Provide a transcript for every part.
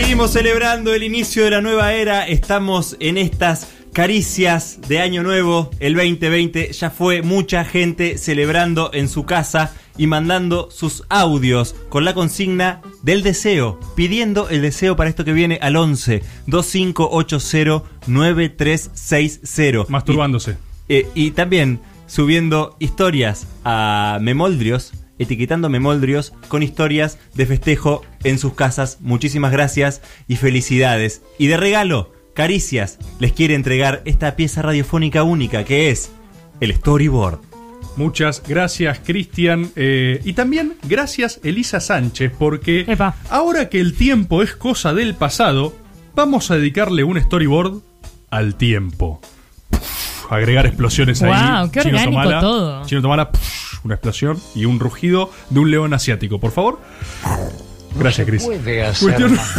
Seguimos celebrando el inicio de la nueva era. Estamos en estas caricias de Año Nuevo. El 2020 ya fue mucha gente celebrando en su casa y mandando sus audios con la consigna del deseo, pidiendo el deseo para esto que viene al 11 2580 9360. Masturbándose. Y, eh, y también subiendo historias a Memoldrios, etiquetando Memoldrios con historias de festejo en sus casas. Muchísimas gracias y felicidades. Y de regalo, Caricias les quiere entregar esta pieza radiofónica única que es el storyboard. Muchas gracias, Cristian. eh, y también gracias, Elisa Sánchez, porque Epa. ahora que el tiempo es cosa del pasado, vamos a dedicarle un storyboard al tiempo. Puf, agregar explosiones ahí. Guau, qué orgánico todo. Chino Tomala, puf, una explosión y un rugido de un león asiático, por favor. Gracias. Puede hacer Cuestión- más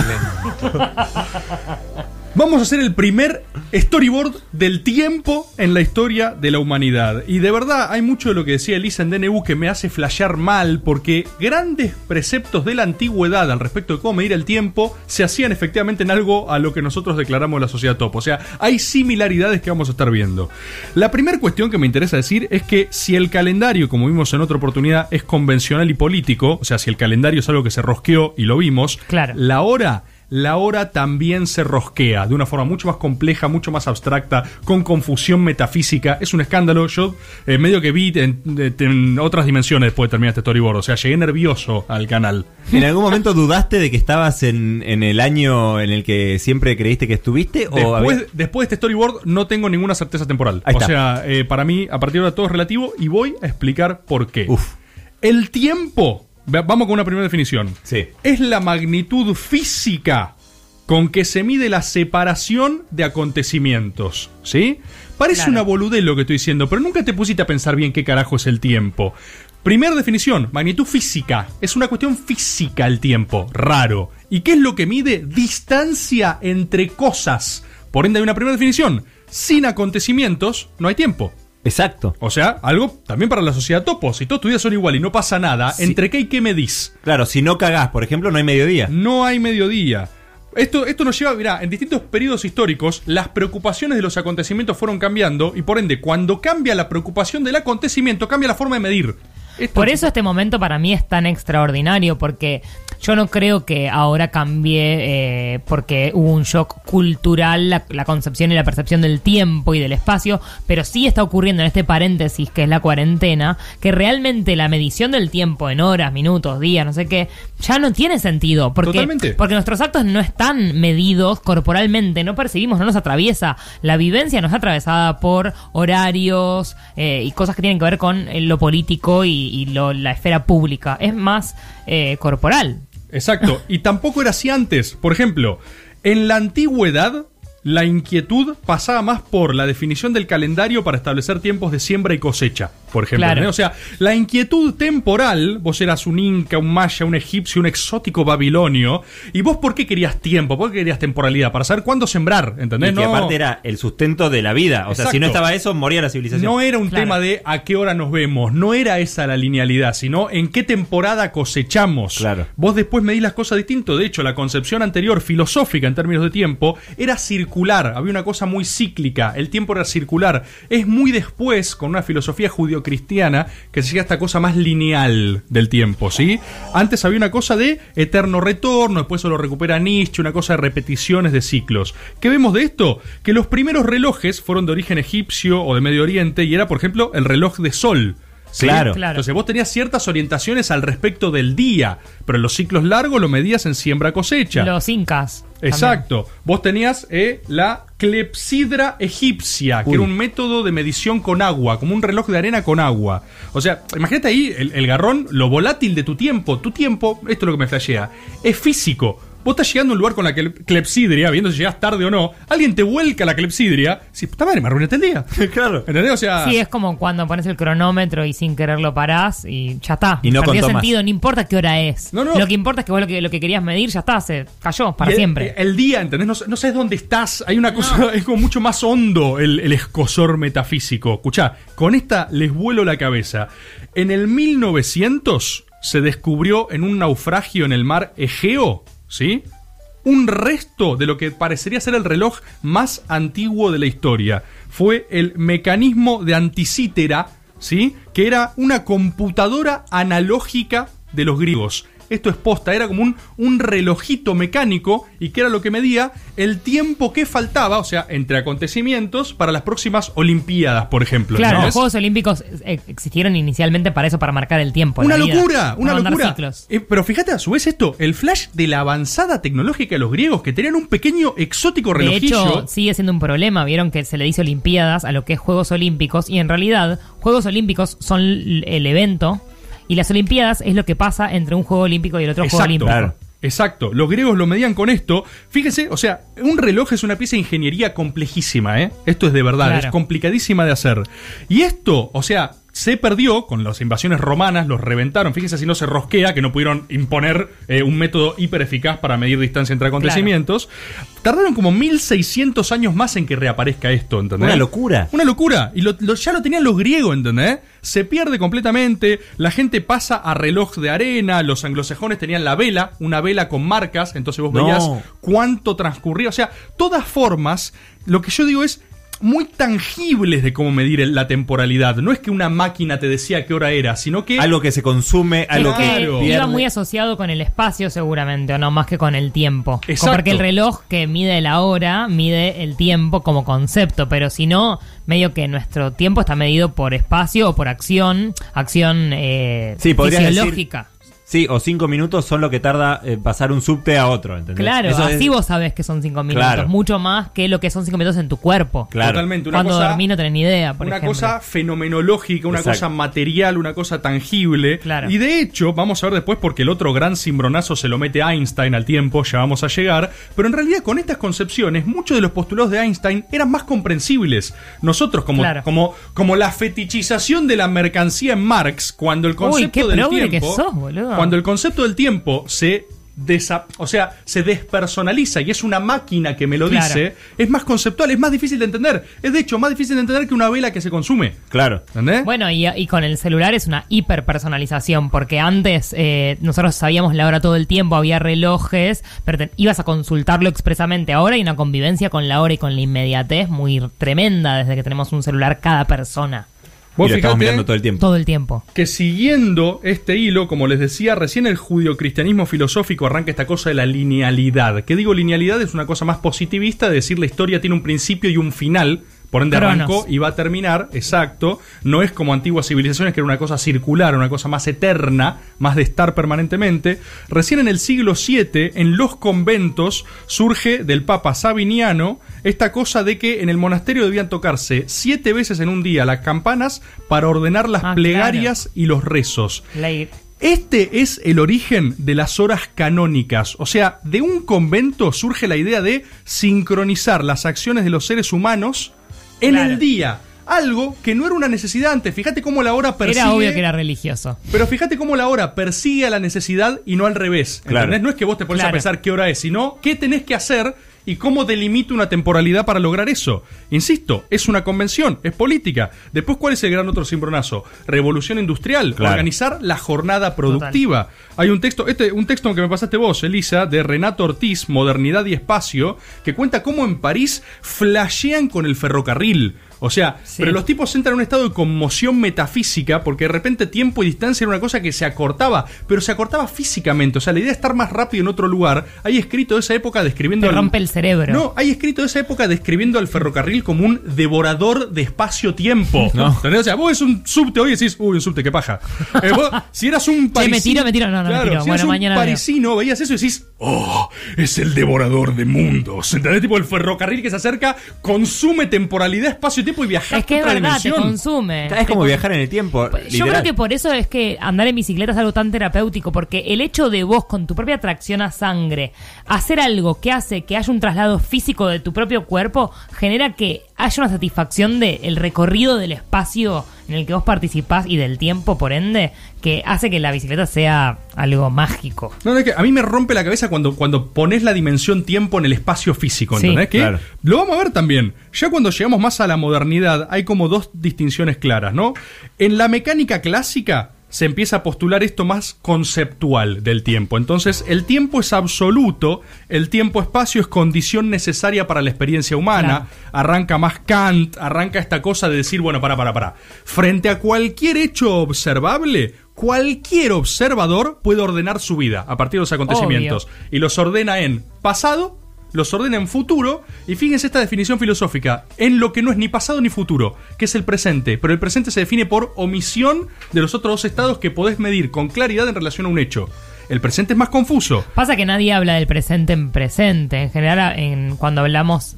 lento. Vamos a hacer el primer storyboard del tiempo en la historia de la humanidad. Y de verdad, hay mucho de lo que decía Elisa en DNU que me hace flashear mal, porque grandes preceptos de la antigüedad al respecto de cómo medir el tiempo se hacían efectivamente en algo a lo que nosotros declaramos la sociedad top. O sea, hay similaridades que vamos a estar viendo. La primera cuestión que me interesa decir es que si el calendario, como vimos en otra oportunidad, es convencional y político, o sea, si el calendario es algo que se rosqueó y lo vimos, Claro. la hora, la hora también se rosquea de una forma mucho más compleja, mucho más abstracta, con confusión metafísica. Es un escándalo. Yo eh, medio que vi en, otras dimensiones después de terminar este storyboard. O sea, llegué nervioso al canal. ¿En algún momento dudaste de que estabas en, en el año en el que siempre creíste que estuviste? o Después, había- después de este storyboard no tengo ninguna certeza temporal. Ahí o está. sea, eh, para mí, a partir de ahora todo es relativo y voy a explicar por qué. Uf. El tiempo, vamos con una primera definición. Sí. Es la magnitud física con que se mide la separación de acontecimientos. ¿Sí? Parece Claro. una boludez lo que estoy diciendo, pero nunca te pusiste a pensar bien qué carajo es el tiempo. Primera definición, magnitud física. Es una cuestión física el tiempo, raro. ¿Y qué es lo que mide? Distancia entre cosas. Por ende hay una primera definición. Sin acontecimientos no hay tiempo. Exacto. O sea, algo también para la sociedad topo. Si todos tus días son igual y no pasa nada, Sí. ¿entre qué y qué medís? Claro, si no cagás, por ejemplo, no hay mediodía. No hay mediodía. Esto, esto nos lleva, mirá, en distintos periodos históricos, las preocupaciones de los acontecimientos fueron cambiando y por ende, cuando cambia la preocupación del acontecimiento, cambia la forma de medir. Esto- Por eso este momento para mí es tan extraordinario, porque yo no creo que ahora cambie eh, porque hubo un shock cultural la, la concepción y la percepción del tiempo y del espacio, pero sí está ocurriendo en este paréntesis que es la cuarentena, que realmente la medición del tiempo en horas, minutos, días, no sé qué, ya no tiene sentido, porque, Totalmente. porque nuestros actos no están medidos corporalmente, no percibimos, no nos atraviesa. La vivencia nos es atravesada por horarios eh, y cosas que tienen que ver con eh, lo político y, y lo- la esfera pública. Es más eh, corporal. Exacto. Y tampoco era así antes. Por ejemplo, en la antigüedad, la inquietud pasaba más por la definición del calendario para establecer tiempos de siembra y cosecha, por ejemplo. Claro. ¿no? O sea, la inquietud temporal, vos eras un inca, un maya, un egipcio, un exótico babilonio, y vos por qué querías tiempo, por qué querías temporalidad, para saber cuándo sembrar, ¿entendés? Y que No- aparte era el sustento de la vida. O sea, si no estaba eso, moría la civilización. No era un Claro. tema de a qué hora nos vemos, no era esa la linealidad, sino en qué temporada cosechamos. Claro. Vos después medís las cosas distinto. De hecho, la concepción anterior, filosófica en términos de tiempo, era circular. Había una cosa muy cíclica. El tiempo era circular. Es muy después, con una filosofía judio-cristiana, que se llega a esta cosa más lineal del tiempo, ¿sí? Antes había una cosa de eterno retorno, después eso lo recupera Nietzsche, una cosa de repeticiones de ciclos. ¿Qué vemos de esto? Que los primeros relojes fueron de origen egipcio o de Medio Oriente y era, por ejemplo, el reloj de sol. ¿Sí? Claro. Claro. Entonces vos tenías ciertas orientaciones al respecto del día, pero en los ciclos largos lo medías en siembra-cosecha. Los incas. también. Exacto. Vos tenías eh, la clepsidra egipcia, que era un método de medición con agua, como un reloj de arena con agua. O sea, imagínate ahí el, el garrón, lo volátil de tu tiempo. Tu tiempo, esto es lo que me flashea, es físico. Vos estás llegando a un lugar con la cle- clepsidria, viendo si llegas tarde o no, alguien te vuelca la clepsidria, si puta madre, me arruinaste el día. claro. ¿Entendés? O sea, Sí, es como cuando pones el cronómetro y sin quererlo parás y ya está. Y no Perdió sentido, no importa qué hora es. No, no. Lo que importa es que vos lo que, lo que querías medir ya está, se cayó para el- siempre. El, día, ¿entendés? No, no sabes dónde estás. Hay una cosa, es como mucho más hondo el, el escosor metafísico. Escuchá, con esta les vuelo la cabeza. En el 1900 se descubrió en un naufragio en el mar Egeo, ¿sí? un resto de lo que parecería ser el reloj más antiguo de la historia. Fue el mecanismo de anticítera, ¿sí? Que era una computadora analógica de los griegos. Esto es posta, era como un, un relojito mecánico y que era lo que medía el tiempo que faltaba, o sea, entre acontecimientos para las próximas Olimpiadas, por ejemplo. Claro, los Juegos Olímpicos eh, existieron inicialmente para eso, para marcar el tiempo. Una vida, locura, una locura. Eh, pero fíjate a su vez esto, el flash de la avanzada tecnológica de los griegos que tenían un pequeño exótico De relojillo. hecho, sigue siendo un problema. Vieron que se le dice Olimpiadas a lo que es Juegos Olímpicos. Y en realidad, Juegos Olímpicos son el evento. Y las Olimpiadas es lo que pasa entre un Juego Olímpico y el otro Juego Olímpico. exacto. Los griegos lo medían con esto. Fíjese, o sea, un reloj es una pieza de ingeniería complejísima, ¿eh? Esto es de verdad, Claro. es complicadísima de hacer. Y esto, o sea, se perdió con las invasiones romanas, los reventaron. Fíjese si no se rosquea, que no pudieron imponer eh, un método hiper eficaz para medir distancia entre acontecimientos. Tardaron como 1600 años más en que reaparezca esto, ¿entendés? Una locura. Una locura. Y lo, lo- ya lo tenían los griegos, ¿entendés? Se pierde completamente. La gente pasa a reloj de arena. Los anglosajones tenían la vela, una vela con marcas. Entonces vos No. veías cuánto transcurría. O sea, todas formas. Lo que yo digo es muy tangibles de cómo medir la temporalidad. No es que una máquina te decía qué hora era, sino que. Algo que se consume, algo Es que que Claro. iba muy asociado con el espacio seguramente, o no más que con el tiempo. Exacto. Porque el reloj que mide la hora, mide el tiempo como concepto, pero si no, medio que nuestro tiempo está medido por espacio o por acción, acción eh, Sí, fisiológica. Sí, o cinco minutos son lo que tarda eh, pasar un subte a otro, ¿entendés? Claro, Eso es- así vos sabés que son cinco minutos, Claro. mucho más que lo que son cinco minutos en tu cuerpo. Claro. Totalmente. Una Cuando cosa, dormí no tenés ni idea, por una ejemplo. cosa fenomenológica, una Exacto. cosa material, una cosa tangible. Claro. Y de hecho, vamos a ver después porque el otro gran cimbronazo se lo mete Einstein al tiempo, ya vamos a llegar. Pero en realidad con estas concepciones, muchos de los postulados de Einstein eran más comprensibles. Nosotros, como, Claro. como, como la fetichización de la mercancía en Marx, cuando el Uy, concepto qué del que sos, boludo. Cuando el concepto del tiempo se desa- o sea, se despersonaliza y es una máquina que me lo Claro. dice, es más conceptual, es más difícil de entender. Es de hecho más difícil de entender que una vela que se consume. Claro. ¿Entendés? Bueno, y, y con el celular es una hiperpersonalización, porque antes eh, nosotros sabíamos la hora todo el tiempo, había relojes, pero te- ibas a consultarlo expresamente. Ahora hay una convivencia con la hora y con la inmediatez muy tremenda desde que tenemos un celular cada persona, Y lo estamos mirando todo el tiempo. todo el tiempo. que siguiendo este hilo, como les decía, recién el judio-cristianismo filosófico arranca esta cosa de la linealidad. Que digo linealidad es una cosa más positivista de decir la historia tiene un principio y un final. Por ende Cronos. arrancó y va a terminar, exacto. No es como antiguas civilizaciones que era una cosa circular, una cosa más eterna, más de estar permanentemente. Recién en el siglo VII, en los conventos, surge del Papa Sabiniano esta cosa de que en el monasterio debían tocarse siete veces en un día las campanas para ordenar las Ah, plegarias y los rezos. Este es el origen de las horas canónicas. O sea, de un convento surge la idea de sincronizar las acciones de los seres humanos en Claro. el día. Algo que no era una necesidad antes. Fíjate cómo la hora persigue. Era obvio que era religioso. Pero fíjate cómo la hora persigue a la necesidad y no al revés. Claro. ¿entendés? No es que vos te pones a pensar qué hora es, sino qué tenés que hacer y cómo delimito una temporalidad para lograr eso. Insisto, es una convención, es política. Después, ¿cuál es el gran otro cimbronazo? Revolución industrial, Claro. organizar la jornada productiva. Hay un texto, este, un texto que me pasaste vos, Elisa, de Renato Ortiz, Modernidad y Espacio, que cuenta cómo en París flashean con el ferrocarril. O sea, Sí. pero los tipos entran en un estado de conmoción metafísica porque de repente tiempo y distancia era una cosa que se acortaba, pero se acortaba físicamente. O sea, la idea de estar más rápido en otro lugar. Hay escrito de esa época describiendo. Te al- rompe el cerebro. No, hay escrito de esa época describiendo al ferrocarril como un devorador de espacio-tiempo. No. ¿Entendés? O sea, vos ves un subte hoy y decís, uy, un subte, qué paja. Eh, vos, si eras un parisino. me tiro, me tiro. No, no, me tiro. si Bueno, eras un mañana veo. parisino, veías eso y decís, oh, es el devorador de mundos. ¿Entendés? Tipo el ferrocarril que se acerca, consume temporalidad, espacio-tiempo y viajar Es que es otra verdad, te dimensión. consume. Es como Te viajar en el tiempo. Yo literal. creo que por eso es que andar en bicicleta es algo tan terapéutico, porque el hecho de vos con tu propia tracción a sangre hacer algo que hace que haya un traslado físico de tu propio cuerpo genera que haya una satisfacción del recorrido del espacio en el que vos participás y del tiempo, por ende, que hace que la bicicleta sea algo mágico. No, no, es que a mí me rompe la cabeza cuando, cuando pones la dimensión tiempo en el espacio físico, Sí, ¿entendés? Que claro. lo vamos a ver también. Ya cuando llegamos más a la modernidad hay como dos distinciones claras, ¿no? En la mecánica clásica, se empieza a postular esto más conceptual del tiempo. Entonces, el tiempo es absoluto, el tiempo-espacio es condición necesaria para la experiencia humana. Arranca más Kant, arranca esta cosa de decir, bueno, para, para, para. Frente a cualquier hecho observable, cualquier observador puede ordenar su vida a partir de los acontecimientos. Y los ordena en pasado, los ordena en futuro, y fíjense esta definición filosófica, en lo que no es ni pasado ni futuro, que es el presente, pero el presente se define por omisión de los otros dos estados que podés medir con claridad en relación a un hecho. El presente es más confuso. Pasa que nadie habla del presente en presente. En general, en, cuando hablamos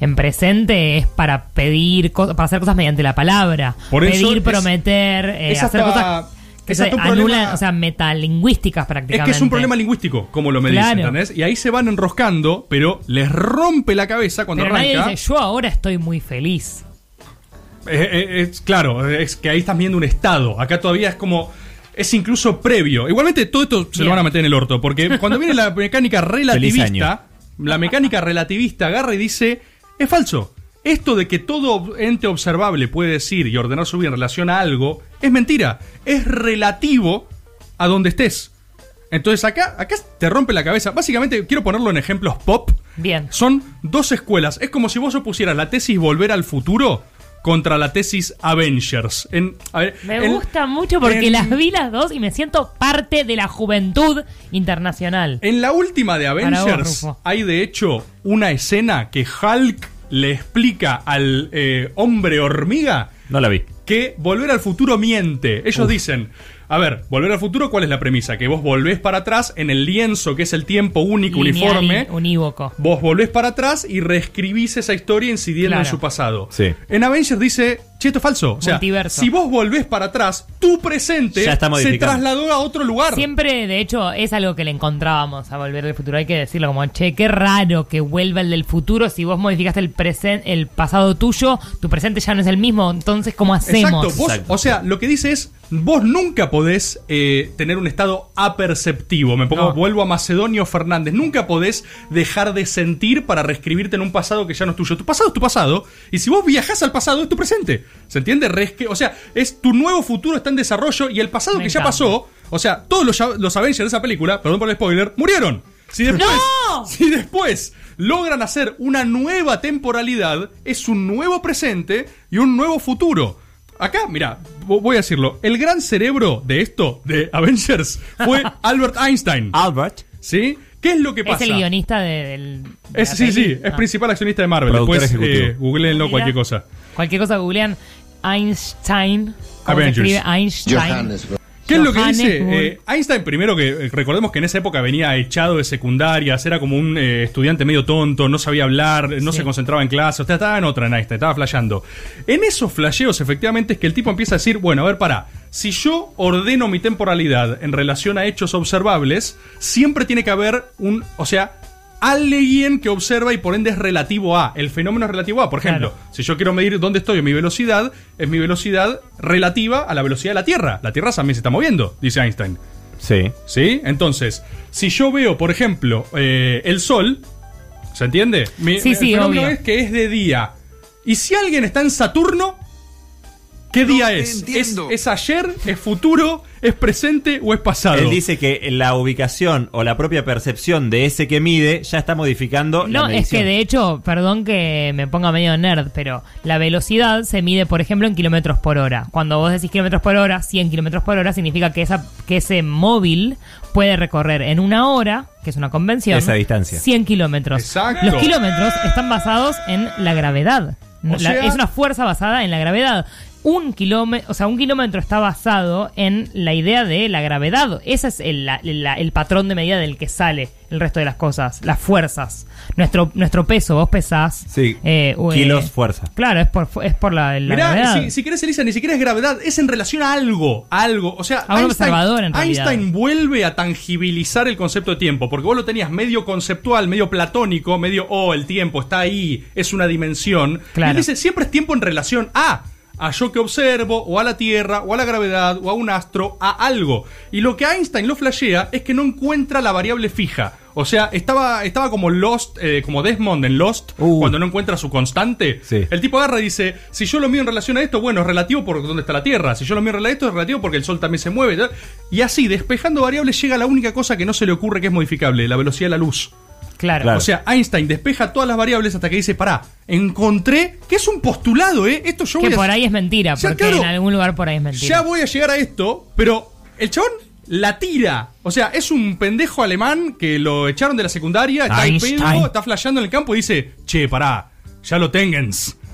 en presente es para pedir, para hacer cosas mediante la palabra. Por eso pedir, es- prometer, eh, es hacer hasta- cosas que es anulan, problema- o sea, metalingüísticas Es prácticamente. que es un problema lingüístico, como lo me dicen, Claro. ¿entendés? Y ahí se van enroscando, pero les rompe la cabeza cuando Pero nadie arranca. dice, yo ahora estoy muy feliz. Eh, eh, es, claro, es que ahí estás viendo un estado. Acá todavía es como. Es incluso previo. Igualmente, todo esto se lo van a meter en el orto. Porque cuando viene la mecánica relativista, la mecánica relativista agarra y dice: Es falso. Esto de que todo ente observable puede decir y ordenar su vida en relación a algo es mentira. Es relativo a donde estés. Entonces acá, acá te rompe la cabeza. Básicamente, quiero ponerlo en ejemplos pop. Bien. Son dos escuelas. Es como si vos opusieras la tesis Volver al Futuro contra la tesis Avengers. En, a ver, Me en- gusta mucho porque en- las vi las dos y me siento parte de la juventud internacional. En la última de vos, Avengers hay de hecho una escena que Hulk le explica al eh, hombre hormiga No la vi. que Volver al Futuro miente. Ellos dicen, a ver, Volver al Futuro, ¿cuál es la premisa? Que vos volvés para atrás en el lienzo que es el tiempo único, Lineal uniforme. unívoco. Vos volvés para atrás y reescribís esa historia incidiendo en su pasado. Sí. En Avengers dice, che, esto es falso. O sea, Multiverso. si vos volvés para atrás, tu presente Ya está se trasladó a otro lugar. Siempre, de hecho, es algo que le encontrábamos a Volver del Futuro. Hay que decirlo como, che, qué raro que vuelva el del futuro. Si vos modificaste el presente, el pasado tuyo, tu presente ya no es el mismo. Entonces, ¿cómo hacemos? Exacto, vos, Exacto. o sea, lo que dice es, vos nunca podés eh, tener un estado aperceptivo. Me pongo, No. vuelvo a Macedonio Fernández. Nunca podés dejar de sentir para reescribirte en un pasado que ya no es tuyo. Tu pasado es tu pasado, y si vos viajás al pasado es tu presente. ¿Se entiende? Resque- o sea, es tu nuevo futuro está en desarrollo y el pasado Me que ya pasó, o sea, todos los, los Avengers de esa película, perdón por el spoiler, murieron. Si después, ¡No! si después logran hacer una nueva temporalidad, es un nuevo presente y un nuevo futuro. Acá, mira, vo- voy a decirlo. El gran cerebro de esto, de Avengers, fue Albert Einstein. Albert. ¿Sí? ¿Qué es lo que pasa? Es el guionista de, del. de Es- la sí, peli. sí, es Ah. principal accionista de Marvel. Productor Después, ejecutivo. eh, googleenlo Mira. cualquier cosa. Cualquier cosa googlean Einstein. ¿Cómo se Avengers. escribe Einstein? ¿Qué es lo que dice? Eh, Einstein, primero que eh, recordemos que en esa época venía echado de secundarias, era como un eh, estudiante medio tonto, no sabía hablar, no Sí. se concentraba en clase, o sea, estaba en otra en Einstein, estaba flasheando. En esos flasheos, efectivamente, es que el tipo empieza a decir, bueno, a ver, para, si yo ordeno mi temporalidad en relación a hechos observables, siempre tiene que haber un, o sea, alguien que observa y por ende es relativo a. El fenómeno es relativo a. Por ejemplo, Claro. si yo quiero medir dónde estoy en mi velocidad, es mi velocidad relativa a la velocidad de la Tierra. La Tierra también se está moviendo, dice Einstein. Sí. ¿Sí? Entonces, si yo veo, por ejemplo, eh, el Sol, ¿se entiende? Mi, Sí, el sí, fenómeno obvio. es que es de día. Y si alguien está en Saturno, ¿qué día es? ¿Es? ¿Es ayer? ¿Es futuro? ¿Es presente o es pasado? Él dice que la ubicación o la propia percepción de ese que mide ya está modificando la No, es medición. que de hecho, perdón que me ponga medio nerd, pero la velocidad se mide, por ejemplo, en kilómetros por hora. Cuando vos decís kilómetros por hora, 100 kilómetros por hora, significa que, esa, que ese móvil puede recorrer en una hora, que es una convención, Esa distancia. 100 kilómetros. Exacto. Los kilómetros están basados en la gravedad. La- sea- es una fuerza basada en la gravedad. Un kilómetro, o sea, un kilómetro está basado en la idea de la gravedad. Ese es el, la- la- el patrón de medida del que sale el resto de las cosas, las fuerzas. Nuestro, nuestro peso, vos pesás. Sí. eh, Kilos, eh, fuerza. Claro, es por, es por la, la Mirá, gravedad. si, si querés, Elisa, ni siquiera es gravedad, es en relación a algo, a algo. O sea, A un observador, en realidad. Einstein vuelve a tangibilizar el concepto de tiempo, porque vos lo tenías medio conceptual, medio platónico, medio, oh, el tiempo está ahí, es una dimensión. Claro. Y él dice, siempre es tiempo en relación a a yo que observo, o a la Tierra, o a la gravedad, o a un astro, a algo. Y lo que Einstein lo flashea es que no encuentra la variable fija. O sea, estaba, estaba como Lost, eh, como Desmond en Lost, Uh. cuando no encuentra su constante. Sí. El tipo agarra y dice, si yo lo mío en relación a esto, bueno, es relativo por dónde está la Tierra. Si yo lo mío en relación a esto, es relativo porque el Sol también se mueve. Y así, despejando variables, llega a la única cosa que no se le ocurre que es modificable, la velocidad de la luz. Claro. Claro. O sea, Einstein despeja todas las variables hasta que dice, pará, encontré, que es un postulado, ¿eh? Esto yo Que voy a por ahí es mentira, Ya, porque claro. en algún lugar por ahí es mentira. ya voy a llegar a esto, pero el chabón la tira. O sea, es un pendejo alemán que lo echaron de la secundaria, está Einstein. pedo, está flasheando en el campo y dice, che, pará, ya lo tengens.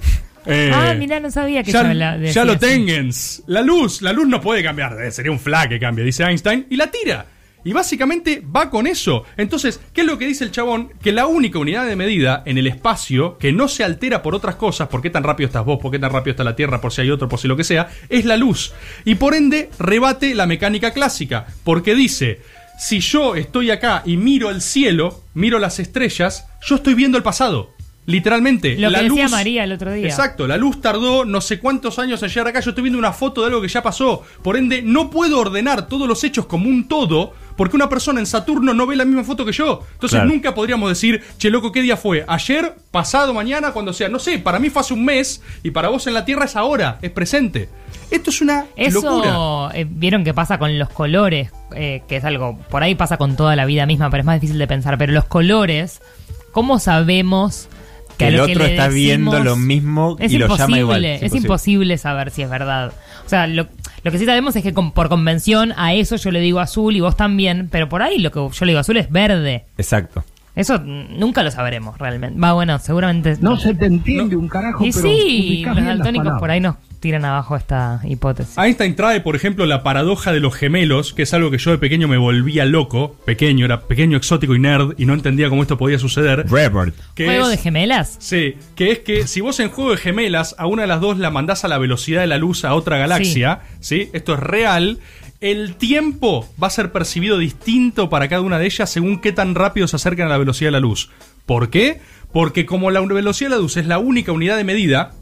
Eh, Ah, mirá, no sabía que ya, yo la- ya decía lo tengens. La luz, la luz no puede cambiar. eh, Sería un flag que cambie, dice Einstein, y la tira. Y básicamente va con eso. Entonces, ¿qué es lo que dice el chabón? Que la única unidad de medida en el espacio que no se altera por otras cosas, por qué tan rápido estás vos, por qué tan rápido está la Tierra, por si hay otro, por si lo que sea, es la luz. Y por ende, rebate la mecánica clásica. Porque dice, si yo estoy acá y miro el cielo, miro las estrellas, yo estoy viendo el pasado. Literalmente. Lo la que decía luz- María el otro día. Exacto, la luz tardó no sé cuántos años en llegar acá. Yo estoy viendo una foto de algo que ya pasó. Por ende, no puedo ordenar todos los hechos como un todo. Porque una persona en Saturno no ve la misma foto que yo. Entonces Claro. nunca podríamos decir, che, loco, ¿qué día fue? ¿Ayer? ¿Pasado? ¿Mañana? Cuando sea. No sé, para mí fue hace un mes. Y para vos en la Tierra es ahora, es presente. Esto es una Eso, locura. eh, vieron que pasa con los colores, eh, que es algo, por ahí pasa con toda la vida misma, pero es más difícil de pensar. Pero los colores, ¿cómo sabemos que el que otro está viendo lo mismo y lo llama igual. Es imposible saber si es verdad. O sea, lo, lo que sí sabemos es que con- por convención a eso yo le digo azul y vos también, pero por ahí lo que yo le digo azul es verde. Exacto. Eso nunca lo sabremos realmente. Va, bueno, seguramente. No se te entiende un carajo, Y pero sí, los daltónicos por ahí nos tiran abajo esta hipótesis. Einstein trae, por ejemplo, la paradoja de los gemelos, que es algo que yo de pequeño me volvía loco. Pequeño, era pequeño, exótico y nerd, y no entendía cómo esto podía suceder. Rebirth. que ¿Juego es- de gemelas? Sí, que es que si vos en juego de gemelas a una de las dos la mandás a la velocidad de la luz a otra galaxia, ¿sí? Esto es real. El tiempo va a ser percibido distinto para cada una de ellas según qué tan rápido se acercan a la velocidad de la luz. ¿Por qué? Porque como la velocidad de la luz es la única unidad de medida,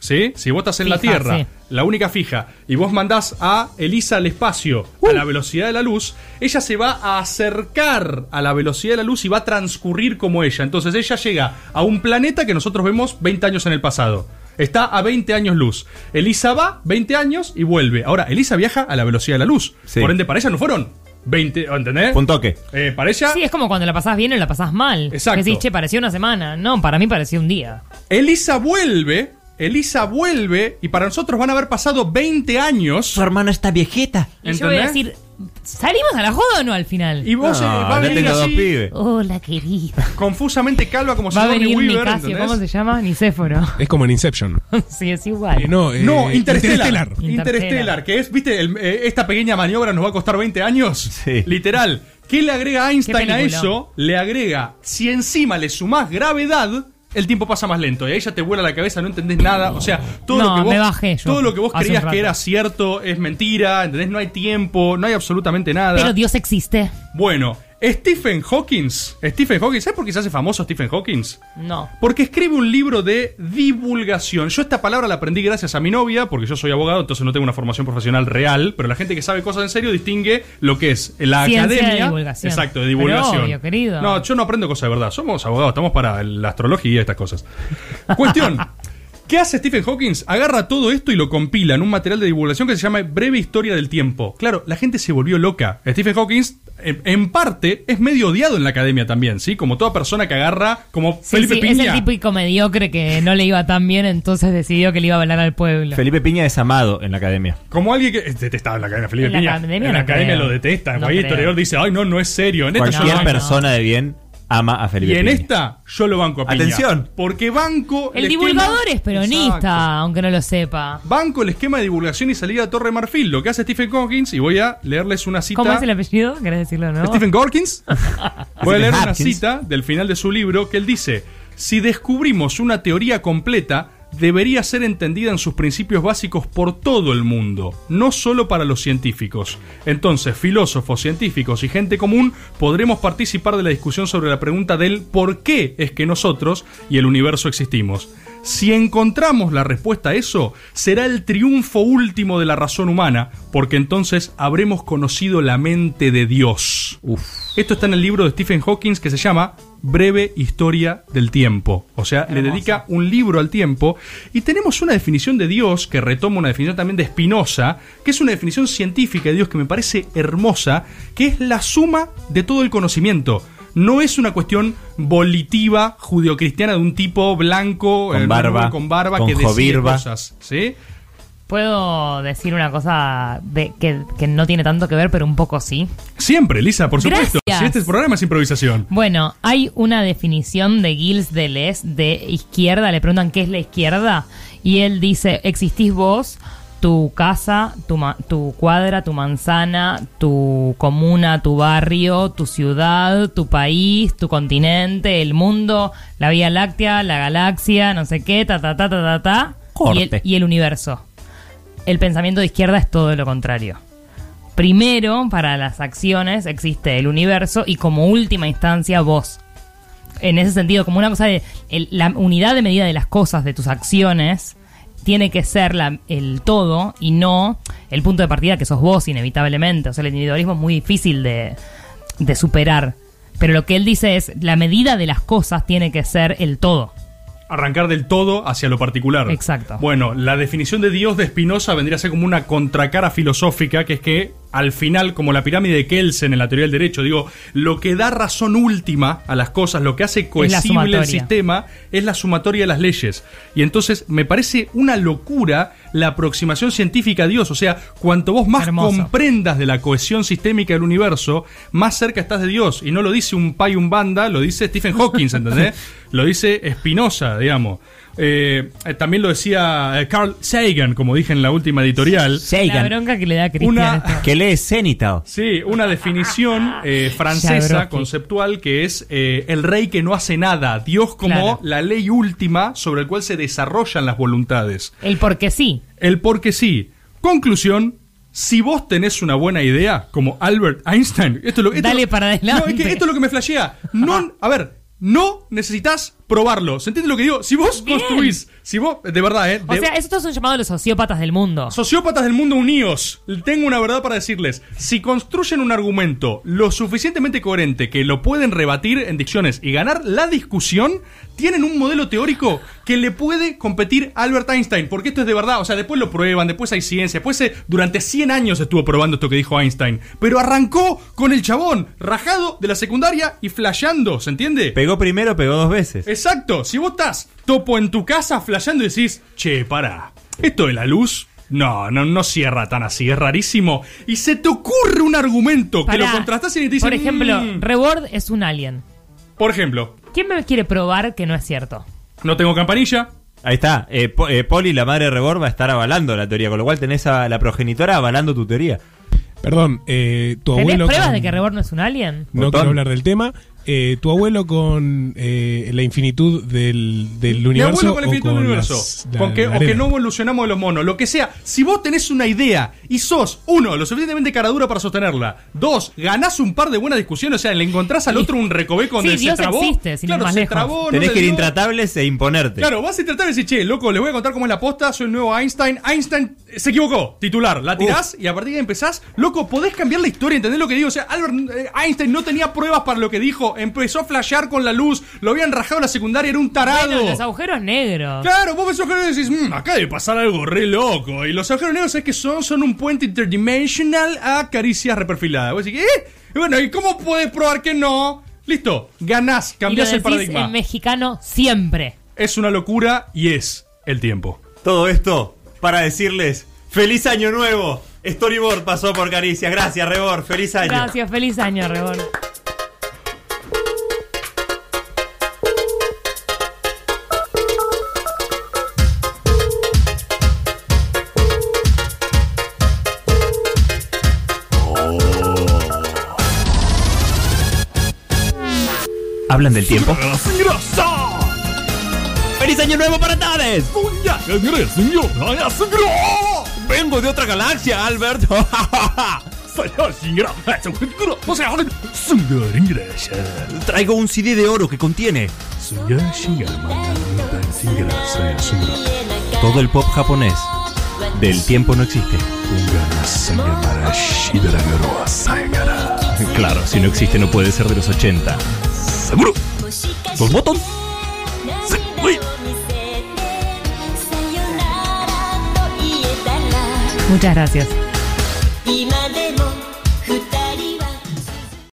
¿sí? Si vos estás en la Tierra, sí. la única fija, y vos mandás a Elisa al espacio a la velocidad de la luz, ella se va a acercar a la velocidad de la luz y va a transcurrir como ella. Entonces ella llega a un planeta que nosotros vemos 20 años en el pasado. Está a 20 años luz. Elisa va 20 años y vuelve. Ahora, Elisa viaja a la velocidad de la luz. Sí. Por ende, para ella no fueron 20, ¿entendés? Un toque. Eh, para ella, Sí, es como cuando la pasás bien o la pasás mal. Exacto. Que decís, che, pareció una semana. No, para mí pareció un día. Elisa vuelve. Elisa vuelve y para nosotros van a haber pasado 20 años. Su hermana está viejita. Y yo voy a ¿Entendés? decir, ¿salimos a la joda o no al final? Y vos No, eh, va a venir así. Hola, querida. confusamente calva como Va a Sigourney venir Weaver, Nicasio, ¿entendés? ¿cómo se llama? Nicéforo. Es como en Inception. sí, es igual. Eh, no, eh, No, Interstellar. Interstellar. Interstellar. Que es, viste, el- eh, esta pequeña maniobra nos va a costar 20 años. Sí. Literal. ¿Qué le agrega Einstein a eso? Le agrega, si encima le sumás gravedad, el tiempo pasa más lento. Y ahí ya te vuela la cabeza, no entendés nada. O sea, todo No, lo que vos, me bajé yo todo lo que vos creías que era cierto es mentira, ¿entendés? No hay tiempo, no hay absolutamente nada. Pero Dios existe. Bueno, Stephen Hawking. Stephen Hawking, ¿sabes por qué se hace famoso Stephen Hawking? No. Porque escribe un libro de divulgación. Yo esta palabra la aprendí gracias a mi novia, porque yo soy abogado, entonces no tengo una formación profesional real, pero la gente que sabe cosas en serio distingue lo que es la Ciencia de academia. divulgación. Exacto, de Pero divulgación. obvio, querido. No, yo no aprendo cosas de verdad. Somos abogados, estamos para la astrología y estas cosas. Cuestión. ¿Qué hace Stephen Hawking? Agarra todo esto y lo compila en un material de divulgación que se llama Breve Historia del Tiempo. Claro, la gente se volvió loca. Stephen Hawking, en, en parte, es medio odiado en la academia también, ¿sí? Como toda persona que agarra, como Sí, Felipe sí, es Piña. el típico mediocre que no le iba tan bien, entonces decidió que le iba a hablar al pueblo. Felipe Piña es amado en la academia. Como alguien que es detestado en la academia, Felipe En la Piña. academia en la no academia creo. lo detesta. No creo. historiador dice, ay, no, no es serio. En Cualquier persona de bien ama a Felipe Y en Piña. esta, yo lo banco a Piña. Atención. Porque banco. el esquema- divulgador es peronista, Exacto. aunque no lo sepa. Banco el esquema de divulgación y salida de Torre Marfil, lo que hace Stephen Hawking, y voy a leerles una cita. ¿Cómo es el apellido? ¿Querés decirlo no? Stephen Hawkins. voy a leer una cita del final de su libro que él dice: Si descubrimos una teoría completa, debería ser entendida en sus principios básicos por todo el mundo, no solo para los científicos. Entonces, filósofos, científicos y gente común podremos participar de la discusión sobre la pregunta del por qué es que nosotros y el universo existimos. Si encontramos la respuesta a eso, será el triunfo último de la razón humana, porque entonces habremos conocido la mente de Dios. Esto está en el libro de Stephen Hawking que se llama Breve Historia del Tiempo. O sea, le dedica un libro al tiempo. Y tenemos una definición de Dios que retoma una definición también de Spinoza, que es una definición científica de Dios que me parece hermosa, que es la suma de todo el conocimiento. No es una cuestión volitiva judeocristiana de un tipo blanco, Con eh, barba, con barba con que decide cosas. ¿sí? Puedo decir una cosa de, que, que no tiene tanto que ver, pero un poco sí. Siempre, Lisa, por supuesto. Gracias. Si este programa es improvisación. Bueno, hay una definición de Gilles Deleuze de izquierda. Le preguntan qué es la izquierda. Y él dice: existís vos, tu casa, tu, ma- tu cuadra, tu manzana, tu comuna, tu barrio, tu ciudad, tu país, tu continente, el mundo, la Vía Láctea, la galaxia, no sé qué, ta, ta, ta, ta, ta, ta. Y el, Corte. y el universo. El pensamiento de izquierda es todo lo contrario. Primero, para las acciones existe el universo y como última instancia vos. En ese sentido, como una cosa de la unidad de medida de las cosas, de tus acciones, tiene que ser la- el todo y no el punto de partida que sos vos inevitablemente. O sea, el individualismo es muy difícil de, de superar. Pero lo que él dice es, la medida de las cosas tiene que ser el todo. Arrancar del todo hacia lo particular. Exacto. Bueno, la definición de Dios de Spinoza vendría a ser como una contracara filosófica, que es que al final, como la pirámide de Kelsen en la teoría del derecho, digo, lo que da razón última a las cosas, lo que hace cohesible el sistema, es la sumatoria de las leyes. Y entonces me parece una locura la aproximación científica a Dios. O sea, cuanto vos más Hermoso. comprendas de la cohesión sistémica del universo, más cerca estás de Dios. Y no lo dice un pay un banda, lo dice Stephen Hawking, ¿entendés? lo dice Spinoza, digamos. Eh, eh, también lo decía eh, Carl Sagan, como dije en la última editorial. La Sagan, bronca que le da a Cristian. Una- esto. que lee Cenital. Sí, una definición eh, francesa conceptual que es eh, el rey que no hace nada, Dios como Claro. la ley última sobre el cual se desarrollan las voluntades. El porque sí. El porque sí. Conclusión. Si vos tenés una buena idea, como Albert Einstein, esto es lo, esto Dale lo- para adelante. No, es que esto es lo que me flashea. No, a ver, no necesitas probarlo. ¿Se entiende lo que digo? Si vos Bien. construís, si vos, de verdad, eh. O sea, esto es un llamado a los sociópatas del mundo. Sociópatas del mundo unidos, tengo una verdad para decirles. Si construyen un argumento lo suficientemente coherente que lo pueden rebatir en dicciones y ganar la discusión, tienen un modelo teórico que le puede competir a Albert Einstein. Porque esto es de verdad. O sea, después lo prueban, después hay ciencia. Después se- durante 100 años estuvo probando esto que dijo Einstein. Pero arrancó con el chabón, rajado de la secundaria y flasheando, ¿se entiende? Pegó primero, pegó dos veces. Exacto, si vos estás topo en tu casa flasheando y decís, che, pará, esto de la luz, no, no, no cierra tan así, es rarísimo. Y se te ocurre un argumento que lo contrastás y te dicen, Por ejemplo, "Mm". Rebord es un alien. por ejemplo, ¿Quién me quiere probar que no es cierto? no tengo campanilla, Ahí está. Eh, Po- eh, Poli, la madre de Rebor, va a estar avalando la teoría, con lo cual tenés a la progenitora avalando tu teoría. Perdón, eh, tu ¿Tenés abuelo. pruebas con- de que Rebord no es un alien? No Botón. quiero hablar del tema. Eh, tu abuelo con eh, la infinitud del, del mi universo. abuelo con el o infinito del universo, las- la- con que, la o que no evolucionamos de los monos, lo que sea. Si vos tenés una idea y sos, uno, lo suficientemente caradura para sostenerla, dos, ganás un par de buenas discusiones, o sea, le encontrás al otro un recoveco donde Sí, se Dios trabó. existe, sin claro, más se lejos. trabó, no tenés le que ir intratables e imponerte. Claro, vas a intentar decir, che, loco, les voy a contar cómo es la posta, soy el nuevo Einstein. Einstein se equivocó, titular. La tirás y a partir de ahí empezás, loco, podés cambiar la historia, ¿entendés lo que digo? O sea, Albert eh, Einstein no tenía pruebas para lo que dijo, empezó a flashear con la luz, lo habían rajado en la secundaria, era un tarado. Bueno, los agujeros negros. Claro, vos ves agujeros negros y decís, "Mm, acá debe pasar algo re loco. Y los agujeros negros es que son, son un puente interdimensional a caricias reperfiladas. Vos decís, ¿eh? Y bueno, ¿y cómo podés probar que no? Listo, ganás, y lo cambiás el paradigma. en mexicano siempre. Es una locura y es el tiempo. Todo esto para decirles ¡Feliz Año Nuevo! Storyboard pasó por Caricias. Gracias, Rebor. ¡Feliz año! Gracias, feliz año, Rebord. ¿Hablan del tiempo? ¡Feliz Año Nuevo para todos! ¡Vengo de otra galaxia, Albert! Traigo un CD de oro que contiene Todo el pop japonés del tiempo no existe. Claro, si no existe no puede ser de los 80. ¿Seguro? ¿Los botón? Muchas gracias.